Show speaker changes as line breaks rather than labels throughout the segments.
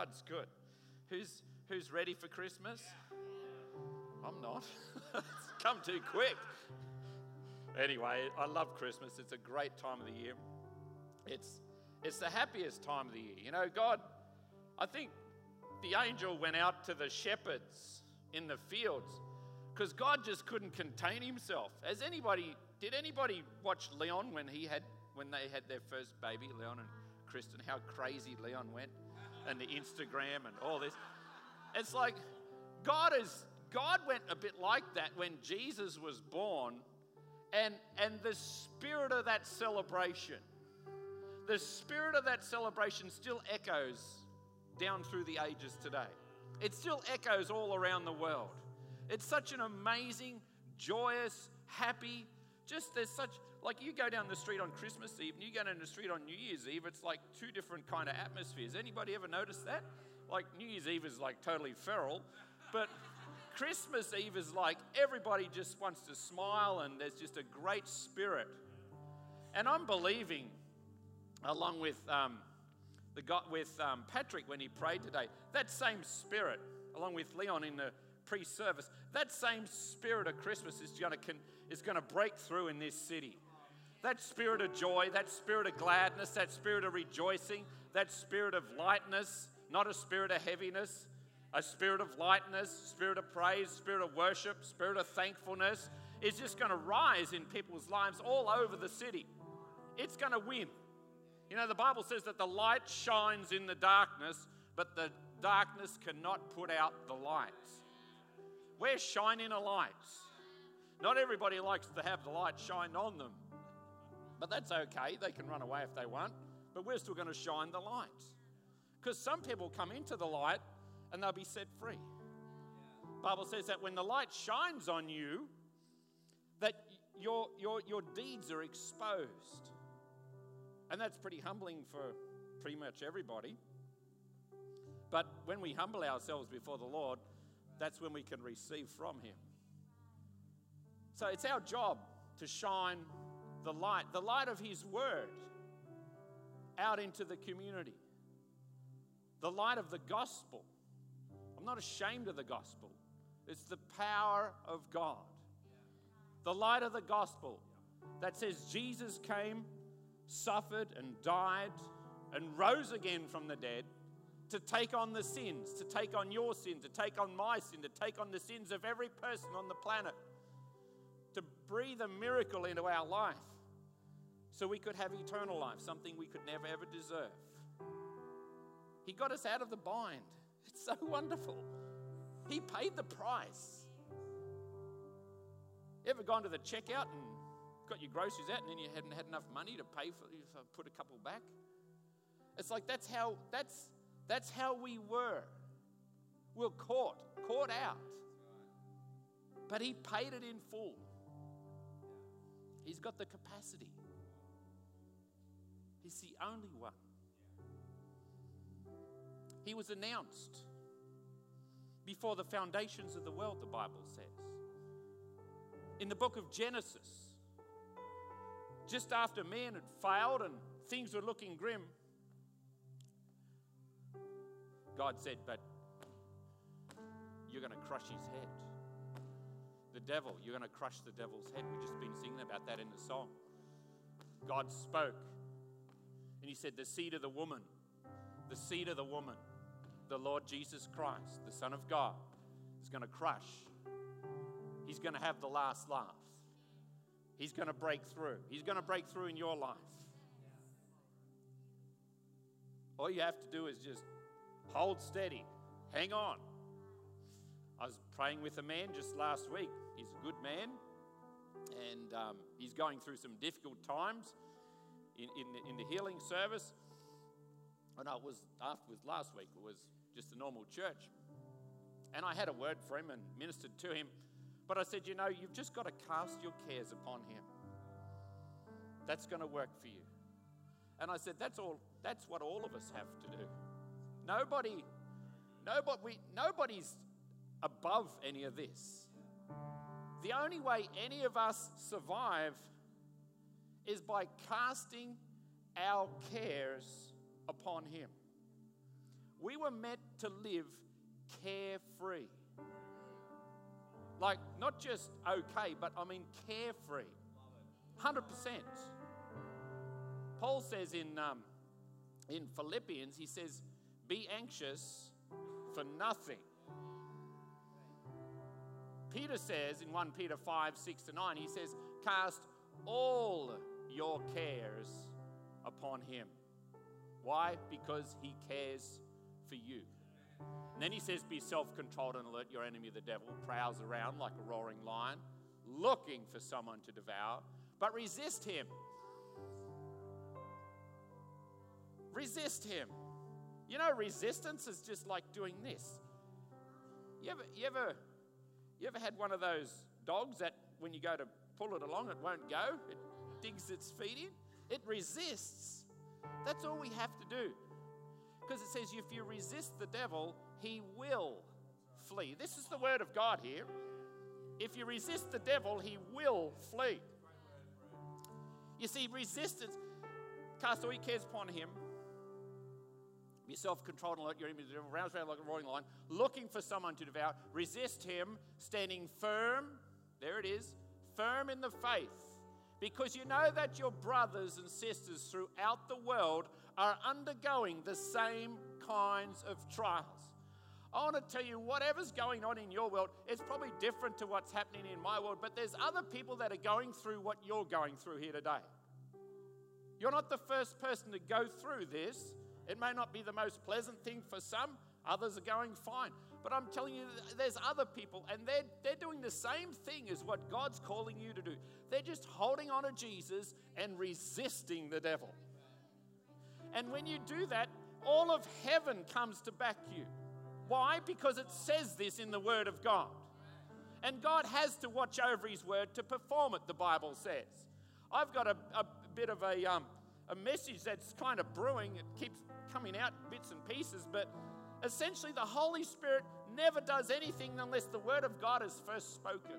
God's good. Who's, who's ready for Christmas? I'm not. it's come too quick. Anyway, I love Christmas. It's a great time of the year. It's, it's the happiest time of the year. You know, God, I think the angel went out to the shepherds in the fields because God just couldn't contain himself. Has anybody, did anybody watch Leon when he had, when they had their first baby, Leon and Kristen, how crazy Leon went and the Instagram and all this? It's like God is, God went a bit like that when Jesus was born and, and the spirit of that celebration, the spirit of that celebration still echoes down through the ages today. It still echoes all around the world. It's such an amazing, joyous, happy, just there's such, like you go down the street on Christmas Eve and you go down the street on New Year's Eve, it's like two different kind of atmospheres. Anybody ever notice that? Like New Year's Eve is like totally feral, but Christmas Eve is like everybody just wants to smile and there's just a great spirit. And I'm believing, along with um, the God, with um, Patrick when he prayed today, that same spirit, along with Leon in the pre-service, that same spirit of Christmas is going to is going to break through in this city. That spirit of joy, that spirit of gladness, that spirit of rejoicing, that spirit of lightness, not a spirit of heaviness, a spirit of lightness, spirit of praise, spirit of worship, spirit of thankfulness is just going to rise in people's lives all over the city. It's going to win. You know, the Bible says that the light shines in the darkness, but the darkness cannot put out the light. We're shining a light. Not everybody likes to have the light shined on them, but that's okay. They can run away if they want, but we're still going to shine the light. Because some people come into the light and they'll be set free. Bible says that when the light shines on you, that your, your, your deeds are exposed. And that's pretty humbling for pretty much everybody. But when we humble ourselves before the Lord, that's when we can receive from Him. So it's our job to shine the light, the light of His Word, out into the community, the light of the gospel I'm not ashamed of the gospel. It's the power of God. The light of the gospel that says Jesus came, suffered, and died, and rose again from the dead to take on the sins, to take on your sin, to take on my sin, to take on the sins of every person on the planet, to breathe a miracle into our life so we could have eternal life, something we could never ever deserve. He got us out of the bind. It's so wonderful. He paid the price. Ever gone to the checkout and got your groceries out and then you hadn't had enough money to pay for, for put a couple back? It's like that's how that's that's how we were. We we're caught, caught out. But he paid it in full. He's got the capacity. He's the only one. He was announced before the foundations of the world, the Bible says. In the book of Genesis, just after man had failed and things were looking grim, God said, But you're going to crush his head. The devil, you're going to crush the devil's head. We've just been singing about that in the song. God spoke, and he said, The seed of the woman, the seed of the woman the Lord Jesus Christ, the Son of God, is going to crush. He's going to have the last laugh. He's going to break through. He's going to break through in your life. All you have to do is just hold steady, hang on. I was praying with a man just last week. He's a good man, and um, he's going through some difficult times in, in, in the healing service. No, it was after was last week. It was just a normal church. And I had a word for him and ministered to him. But I said, you know, you've just got to cast your cares upon him. That's going to work for you. And I said, that's all, that's what all of us have to do. Nobody, nobody, nobody's above any of this. The only way any of us survive is by casting our cares upon him. we were meant to live carefree. Like, not just okay, but I mean carefree. 100%. Paul says in, um, in Philippians, he says, Be anxious for nothing. Peter says in 1 Peter 5 6 to 9, he says, Cast all your cares upon him. Why? Because he cares for you. And then he says, Be self controlled and alert. Your enemy, the devil, prowls around like a roaring lion, looking for someone to devour, but resist him. Resist him. You know, resistance is just like doing this. You ever, you ever, you ever had one of those dogs that when you go to pull it along, it won't go? It digs its feet in. It resists. That's all we have to do. Because it says, if you resist the devil, he will flee. This is the word of God here. If you resist the devil, he will flee. You see, resistance, cast all your cares upon him. Be self controlled and let your enemy round around like a roaring lion, looking for someone to devour. Resist him, standing firm. There it is, firm in the faith. Because you know that your brothers and sisters throughout the world are undergoing the same kinds of trials. I want to tell you, whatever's going on in your world, it's probably different to what's happening in my world, but there's other people that are going through what you're going through here today. You're not the first person to go through this. It may not be the most pleasant thing for some, others are going fine. But I'm telling you, there's other people, and they're, they're doing the same thing as what God's calling you to do. They're just holding on to Jesus and resisting the devil. And when you do that, all of heaven comes to back you. Why? Because it says this in the Word of God. And God has to watch over His Word to perform it, the Bible says. I've got a, a bit of a, um, a message that's kind of brewing. It keeps coming out bits and pieces, but essentially, the Holy Spirit never does anything unless the Word of God is first spoken.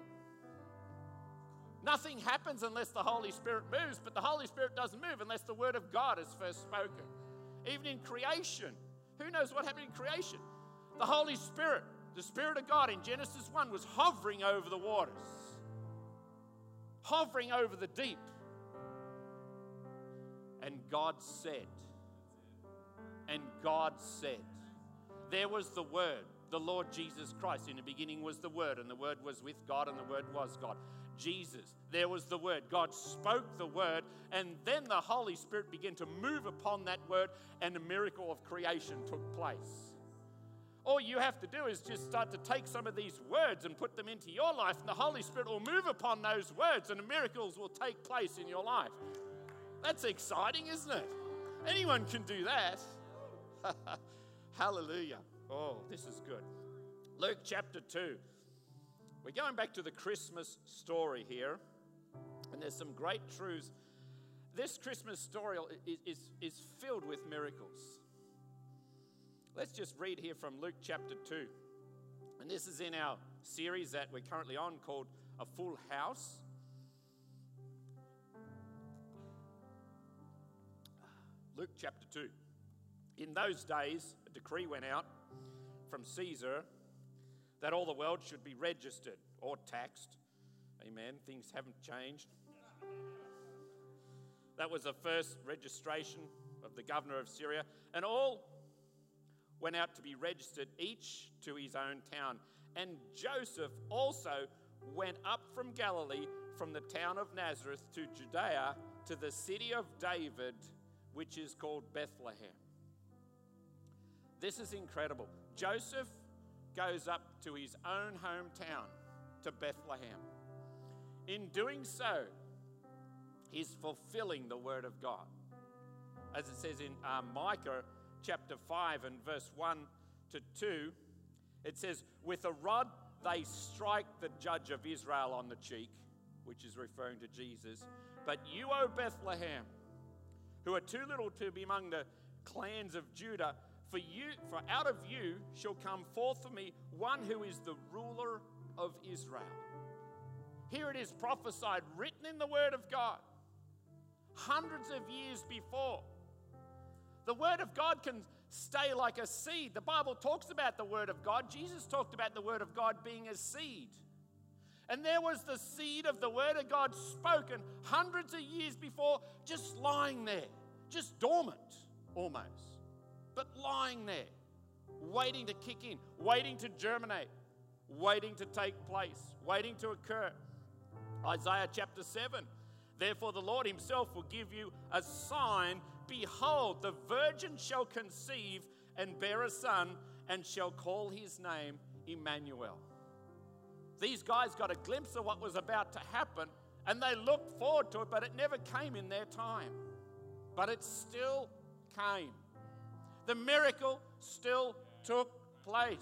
Nothing happens unless the Holy Spirit moves, but the Holy Spirit doesn't move unless the Word of God is first spoken. Even in creation, who knows what happened in creation? The Holy Spirit, the Spirit of God in Genesis 1 was hovering over the waters, hovering over the deep. And God said, and God said, there was the Word, the Lord Jesus Christ. In the beginning was the Word, and the Word was with God, and the Word was God. Jesus. There was the Word. God spoke the Word, and then the Holy Spirit began to move upon that Word, and the miracle of creation took place. All you have to do is just start to take some of these words and put them into your life, and the Holy Spirit will move upon those words, and the miracles will take place in your life. That's exciting, isn't it? Anyone can do that. Hallelujah. Oh, this is good. Luke chapter 2. We're going back to the Christmas story here, and there's some great truths. This Christmas story is, is, is filled with miracles. Let's just read here from Luke chapter 2. And this is in our series that we're currently on called A Full House. Luke chapter 2. In those days, a decree went out from Caesar that all the world should be registered or taxed. Amen. Things haven't changed. That was the first registration of the governor of Syria. And all went out to be registered, each to his own town. And Joseph also went up from Galilee, from the town of Nazareth to Judea, to the city of David, which is called Bethlehem. This is incredible. Joseph goes up to his own hometown, to Bethlehem. In doing so, he's fulfilling the word of God. As it says in uh, Micah chapter 5 and verse 1 to 2, it says, With a rod they strike the judge of Israel on the cheek, which is referring to Jesus. But you, O Bethlehem, who are too little to be among the clans of Judah, for you, for out of you shall come forth for me one who is the ruler of Israel. Here it is prophesied, written in the Word of God, hundreds of years before. The Word of God can stay like a seed. The Bible talks about the Word of God. Jesus talked about the Word of God being a seed. And there was the seed of the Word of God spoken hundreds of years before, just lying there, just dormant almost, but lying there, waiting to kick in, waiting to germinate, waiting to take place, waiting to occur. Isaiah chapter 7. Therefore, the Lord Himself will give you a sign. Behold, the virgin shall conceive and bear a son, and shall call his name Emmanuel. These guys got a glimpse of what was about to happen and they looked forward to it, but it never came in their time. But it still came. The miracle still took place.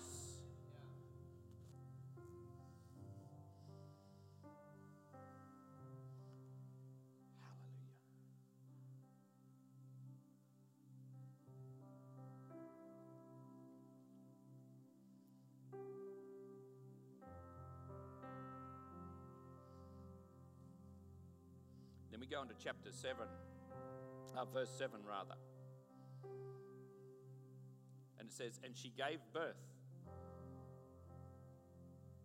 Then we go into chapter 7, uh, verse 7 rather. It says, And she gave birth.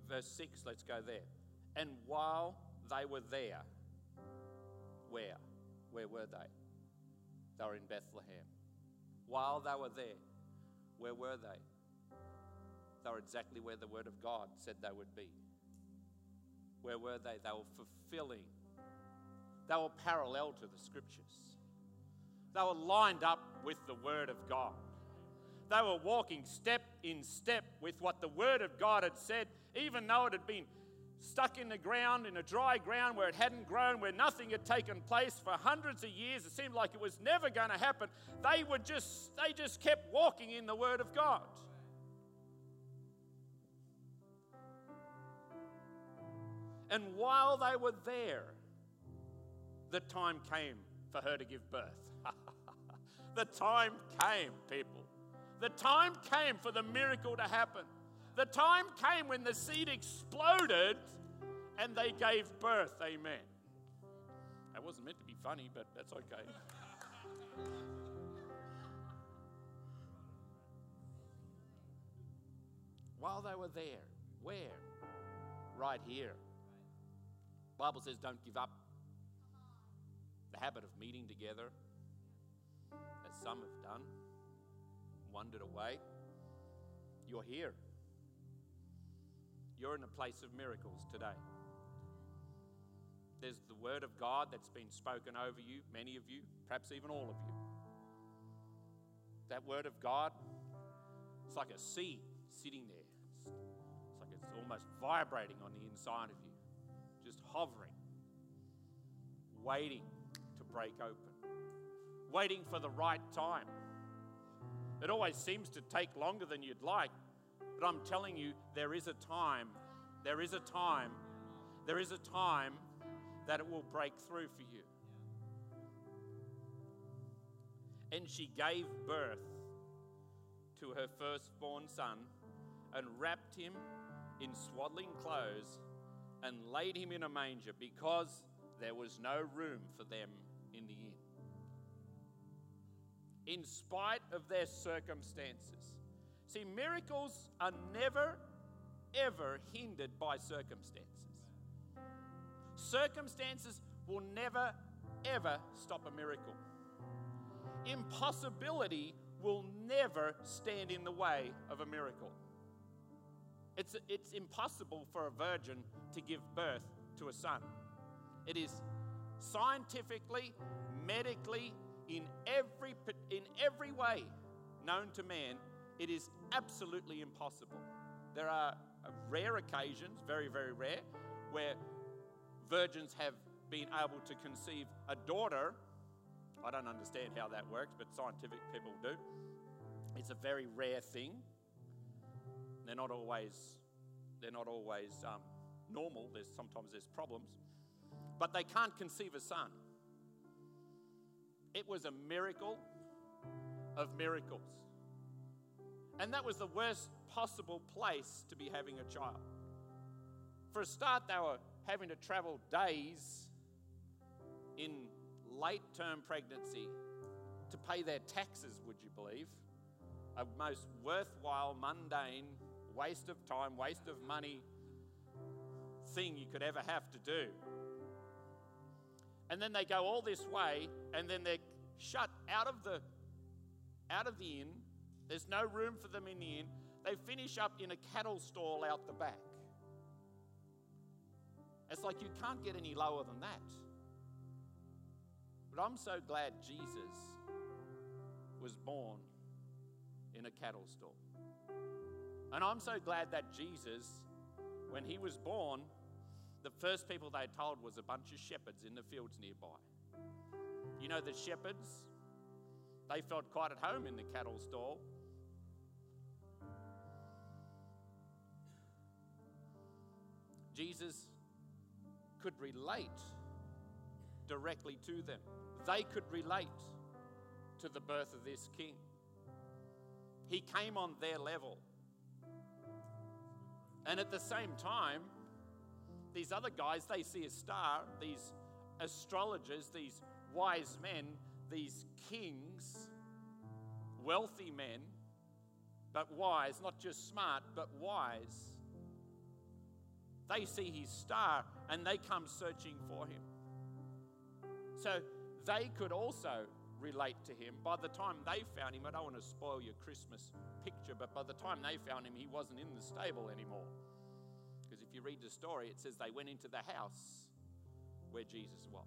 Verse 6, let's go there. And while they were there, where? Where were they? They were in Bethlehem. While they were there, where were they? They were exactly where the Word of God said they would be. Where were they? They were fulfilling they were parallel to the scriptures. They were lined up with the Word of God. They were walking step in step with what the Word of God had said, even though it had been stuck in the ground, in a dry ground where it hadn't grown, where nothing had taken place for hundreds of years. It seemed like it was never going to happen. They were just, they just kept walking in the Word of God. And while they were there, the time came for her to give birth. the time came, people. The time came for the miracle to happen. The time came when the seed exploded and they gave birth. Amen. That wasn't meant to be funny, but that's okay. While they were there, where? Right here. Bible says don't give up the habit of meeting together, as some have done, wandered away. You're here. You're in a place of miracles today. There's the word of God that's been spoken over you, many of you, perhaps even all of you. That word of God, it's like a seed sitting there. It's like it's almost vibrating on the inside of you, just hovering, waiting to break open, waiting for the right time. It always seems to take longer than you'd like, but I'm telling you, there is a time, there is a time, there is a time that it will break through for you. And she gave birth to her firstborn son and wrapped him in swaddling clothes and laid him in a manger because there was no room for them In spite of their circumstances. See, miracles are never, ever hindered by circumstances. Circumstances will never, ever stop a miracle. Impossibility will never stand in the way of a miracle. It's, it's impossible for a virgin to give birth to a son. It is scientifically, medically, in every, in every way known to man, it is absolutely impossible. There are rare occasions, very, very rare, where virgins have been able to conceive a daughter. I don't understand how that works, but scientific people do. It's a very rare thing. They're not always, they're not always um, normal. There's sometimes there's problems but they can't conceive a son. It was a miracle of miracles. And that was the worst possible place to be having a child. For a start, they were having to travel days in late term pregnancy to pay their taxes, would you believe? a most worthwhile, mundane, waste of time, waste of money thing you could ever have to do. And then they go all this way, and then they're shut out of the out of the inn. There's no room for them in the inn. They finish up in a cattle stall out the back. It's like you can't get any lower than that. But I'm so glad Jesus was born in a cattle stall. And I'm so glad that Jesus, when he was born, the first people they told was a bunch of shepherds in the fields nearby. You know, the shepherds, they felt quite at home in the cattle stall. Jesus could relate directly to them. They could relate to the birth of this king. He came on their level. And at the same time, these other guys, they see a star, these astrologers, these wise men, these kings, wealthy men, but wise, not just smart, but wise. They see his star and they come searching for him. So they could also relate to him. By the time they found him, I don't want to spoil your Christmas picture, but by the time they found him, he wasn't in the stable anymore. You read the story, it says they went into the house where Jesus was.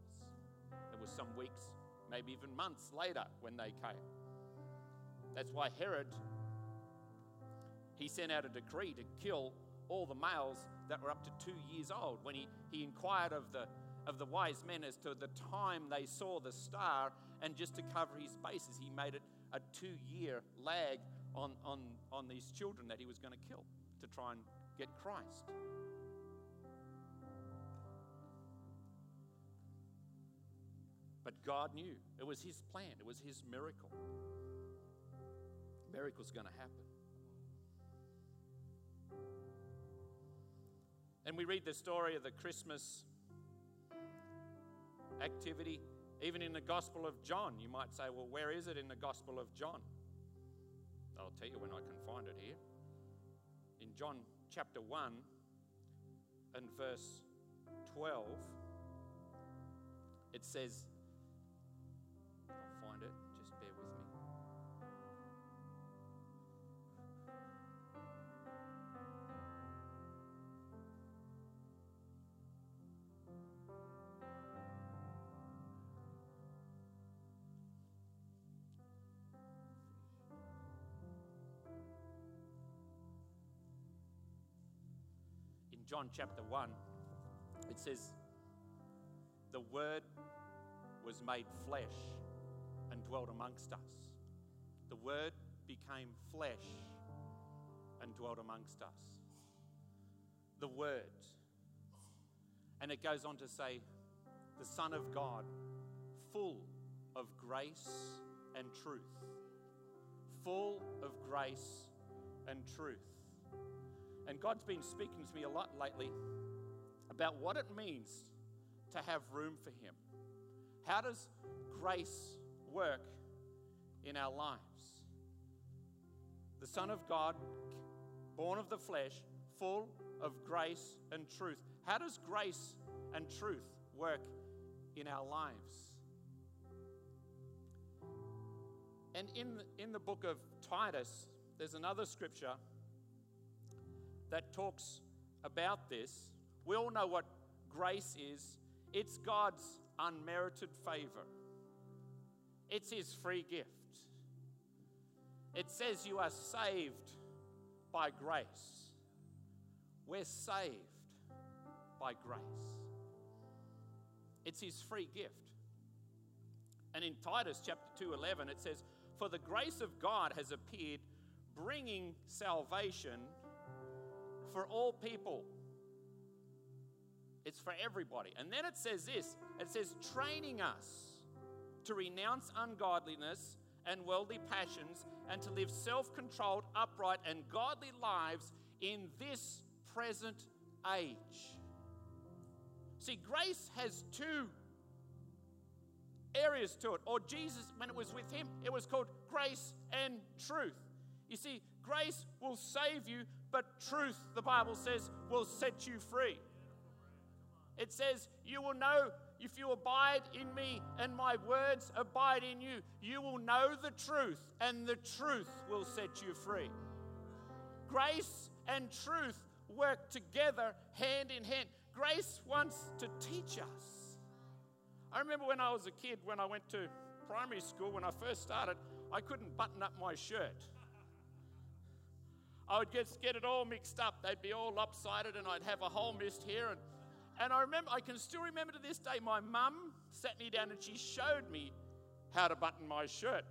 It was some weeks, maybe even months later when they came. That's why Herod he sent out a decree to kill all the males that were up to two years old when he, he inquired of the of the wise men as to the time they saw the star, and just to cover his bases, he made it a two year lag on, on, on these children that he was going to kill to try and get Christ. But God knew it was his plan, it was his miracle. Miracle's going to happen. And we read the story of the Christmas activity. Even in the Gospel of John, you might say, well, where is it in the Gospel of John? I'll tell you when I can find it here. In John chapter 1 and verse 12, it says, John chapter 1, it says, The Word was made flesh and dwelt amongst us. The Word became flesh and dwelt amongst us. The Word. And it goes on to say, The Son of God, full of grace and truth. Full of grace and truth. And God's been speaking to me a lot lately about what it means to have room for Him. How does grace work in our lives? The Son of God, born of the flesh, full of grace and truth. How does grace and truth work in our lives? And in, in the book of Titus, there's another scripture that talks about this. We all know what grace is it's God's unmerited favor, it's His free gift. It says you are saved by grace. We're saved by grace. It's his free gift. And in Titus chapter 2:11 it says, "For the grace of God has appeared, bringing salvation for all people. It's for everybody. And then it says this it says, training us to renounce ungodliness and worldly passions and to live self controlled, upright, and godly lives in this present age. See, grace has two areas to it. Or Jesus, when it was with him, it was called grace and truth. You see, grace will save you, but truth, the Bible says, will set you free. It says, You will know if you abide in me and my words abide in you, you will know the truth, and the truth will set you free. Grace and truth work together hand in hand. Grace wants to teach us. I remember when I was a kid, when I went to primary school, when I first started, I couldn't button up my shirt. I would just get it all mixed up. They'd be all lopsided, and I'd have a hole missed here. And, and I remember, I can still remember to this day, my mum sat me down and she showed me how to button my shirt.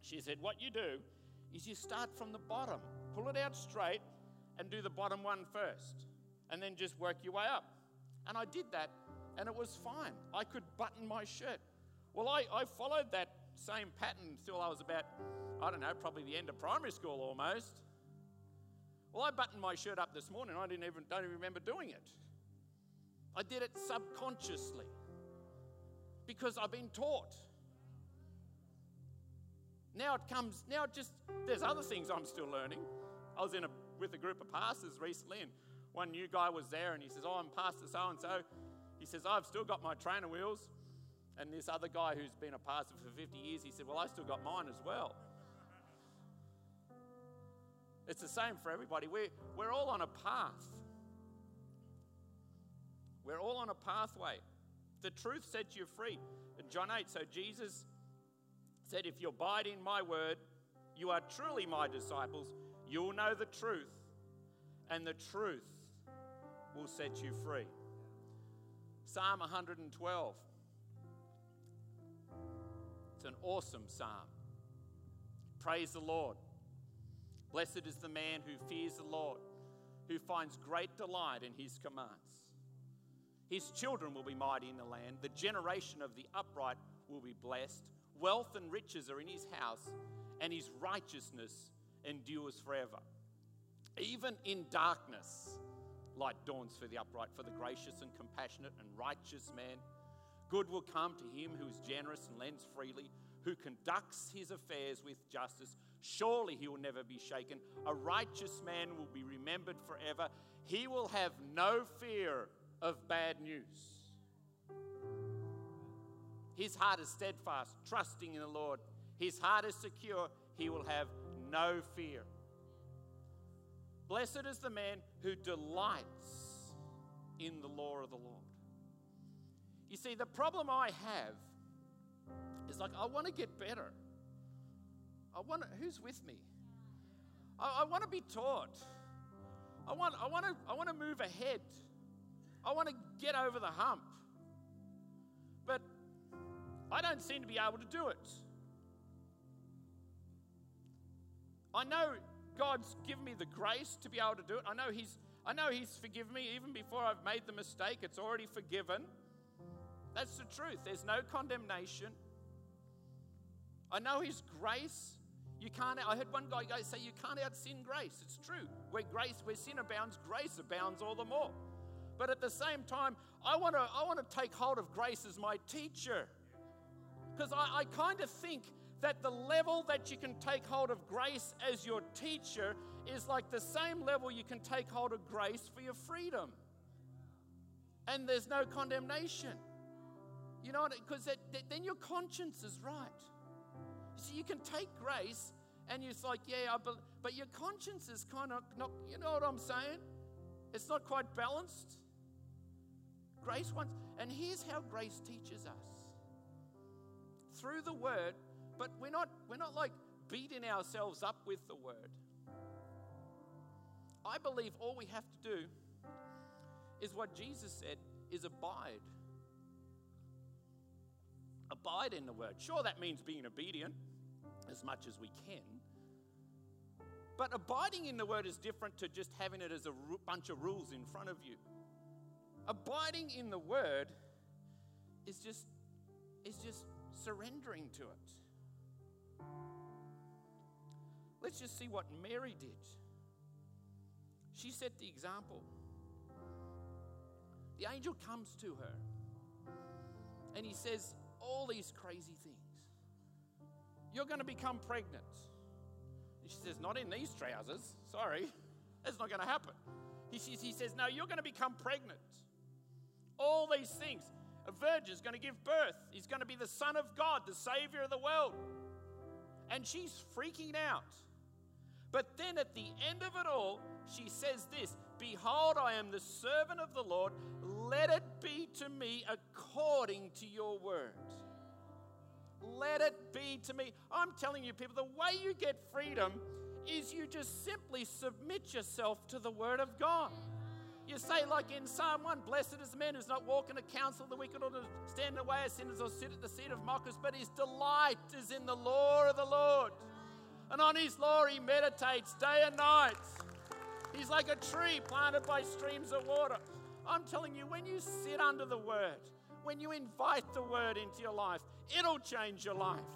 She said, What you do is you start from the bottom, pull it out straight, and do the bottom one first, and then just work your way up. And I did that, and it was fine. I could button my shirt. Well, I, I followed that same pattern until I was about, I don't know, probably the end of primary school almost. Well, I buttoned my shirt up this morning. I didn't even don't even remember doing it. I did it subconsciously because I've been taught. Now it comes. Now it just there's other things I'm still learning. I was in a with a group of pastors recently, and one new guy was there, and he says, "Oh, I'm Pastor so and so." He says, "I've still got my trainer wheels." And this other guy who's been a pastor for 50 years, he said, Well, I still got mine as well. It's the same for everybody. We're, we're all on a path. We're all on a pathway. The truth sets you free. In John 8, so Jesus said, If you abide in my word, you are truly my disciples. You will know the truth, and the truth will set you free. Psalm 112. It's an awesome psalm. Praise the Lord. Blessed is the man who fears the Lord, who finds great delight in his commands. His children will be mighty in the land. The generation of the upright will be blessed. Wealth and riches are in his house, and his righteousness endures forever. Even in darkness, light dawns for the upright, for the gracious and compassionate and righteous man. Good will come to him who is generous and lends freely, who conducts his affairs with justice. Surely he will never be shaken. A righteous man will be remembered forever. He will have no fear of bad news. His heart is steadfast, trusting in the Lord. His heart is secure. He will have no fear. Blessed is the man who delights in the law of the Lord. You see, the problem I have is like, I want to get better. I want to, who's with me? I, I want to be taught. I want, I, want to, I want to move ahead. I want to get over the hump. But I don't seem to be able to do it. I know God's given me the grace to be able to do it. I know He's I know He's forgiven me even before I've made the mistake. It's already forgiven. That's the truth. There's no condemnation. I know His grace. You can't. I heard one guy go say, "You can't out sin grace." It's true. Where grace, where sin abounds, grace abounds all the more. But at the same time, I want to. I want to take hold of grace as my teacher, because I, I kind of think that the level that you can take hold of grace as your teacher is like the same level you can take hold of grace for your freedom. And there's no condemnation. You know, because then your conscience is right. See, you can take grace and you're like, yeah, I be-, but your conscience is kind of not, you know what I'm saying? It's not quite balanced. Grace wants, and here's how grace teaches us through the word, but we're not, we're not like beating ourselves up with the word. I believe all we have to do is what Jesus said is abide. Abide in the word. Sure, that means being obedient as much as we can. But abiding in the word is different to just having it as a bunch of rules in front of you. Abiding in the word is just is just surrendering to it. Let's just see what Mary did. She set the example. The angel comes to her and he says all these crazy things. You're going to become pregnant. She says, Not in these trousers. Sorry, that's not going to happen. He says, he says, No, you're going to become pregnant. All these things. A virgin is going to give birth. He's going to be the Son of God, the Savior of the world. And she's freaking out. But then at the end of it all, she says this Behold, I am the servant of the Lord. Let it be to me according to your word. Let it be to me. I'm telling you, people, the way you get freedom is you just simply submit yourself to the word of God. You say, like in Psalm 1, Blessed is the man who's not walking the counsel of the wicked or to stand in the way of sinners or sit at the seat of mockers, but his delight is in the law of the Lord. And on his law he meditates day and night. He's like a tree planted by streams of water. I'm telling you, when you sit under the word, when you invite the word into your life, it'll change your life.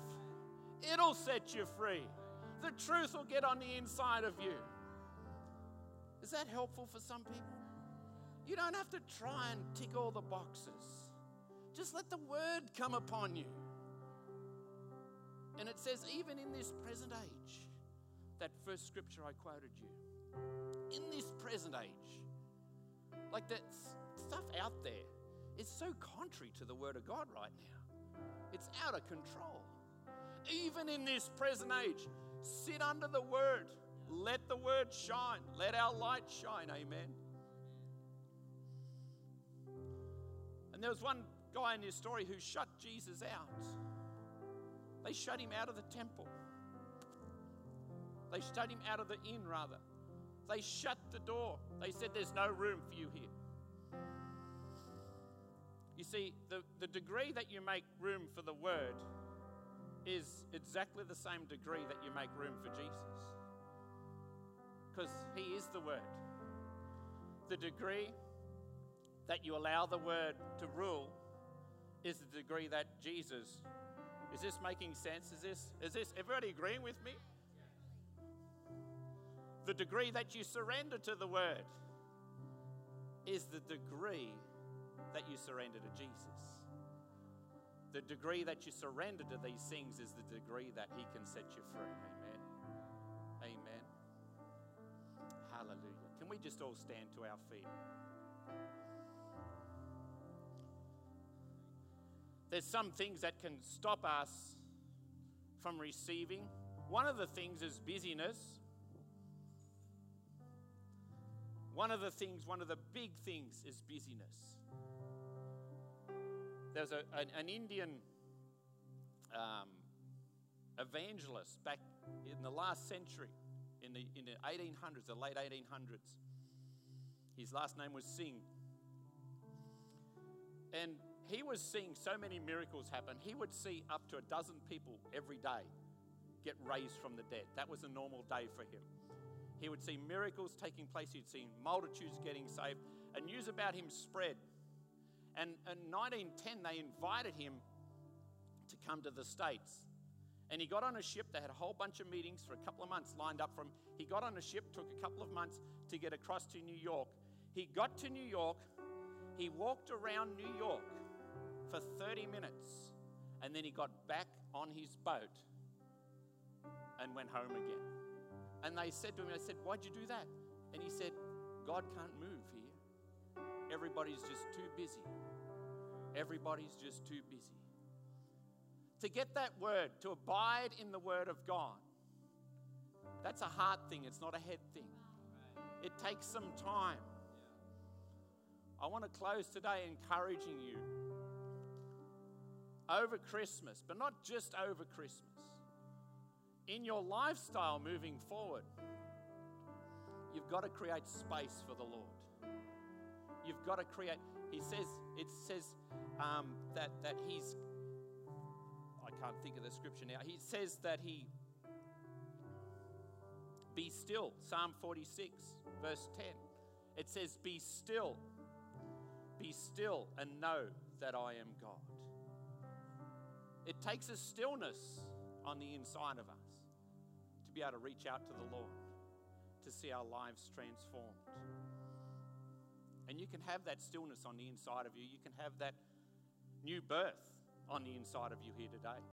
It'll set you free. The truth will get on the inside of you. Is that helpful for some people? You don't have to try and tick all the boxes. Just let the word come upon you. And it says, even in this present age, that first scripture I quoted you, in this present age, like that stuff out there is so contrary to the word of God right now. It's out of control. Even in this present age, sit under the word. Let the word shine. Let our light shine. Amen. And there was one guy in this story who shut Jesus out. They shut him out of the temple. They shut him out of the inn, rather. They shut the door. They said, There's no room for you here. You see, the, the degree that you make room for the word is exactly the same degree that you make room for Jesus. Because he is the word. The degree that you allow the word to rule is the degree that Jesus is this making sense? Is this, is this everybody agreeing with me? The degree that you surrender to the word is the degree that you surrender to Jesus. The degree that you surrender to these things is the degree that He can set you free. Amen. Amen. Hallelujah. Can we just all stand to our feet? There's some things that can stop us from receiving. One of the things is busyness. One of the things, one of the big things is busyness. There's a, an, an Indian um, evangelist back in the last century, in the, in the 1800s, the late 1800s. His last name was Singh. And he was seeing so many miracles happen. He would see up to a dozen people every day get raised from the dead. That was a normal day for him. He would see miracles taking place, he'd see multitudes getting saved, and news about him spread. And in 1910, they invited him to come to the States. And he got on a ship. They had a whole bunch of meetings for a couple of months lined up from. He got on a ship, took a couple of months to get across to New York. He got to New York. He walked around New York for 30 minutes and then he got back on his boat and went home again. And they said to him, I said, Why'd you do that? And he said, God can't move here. Everybody's just too busy. Everybody's just too busy. To get that word, to abide in the word of God, that's a heart thing, it's not a head thing. It takes some time. I want to close today encouraging you over Christmas, but not just over Christmas. In your lifestyle moving forward, you've got to create space for the Lord. You've got to create, he says, it says um, that, that he's, I can't think of the scripture now. He says that he, be still, Psalm 46, verse 10. It says, Be still, be still, and know that I am God. It takes a stillness on the inside of us to be able to reach out to the Lord, to see our lives transformed. And you can have that stillness on the inside of you. You can have that new birth on the inside of you here today.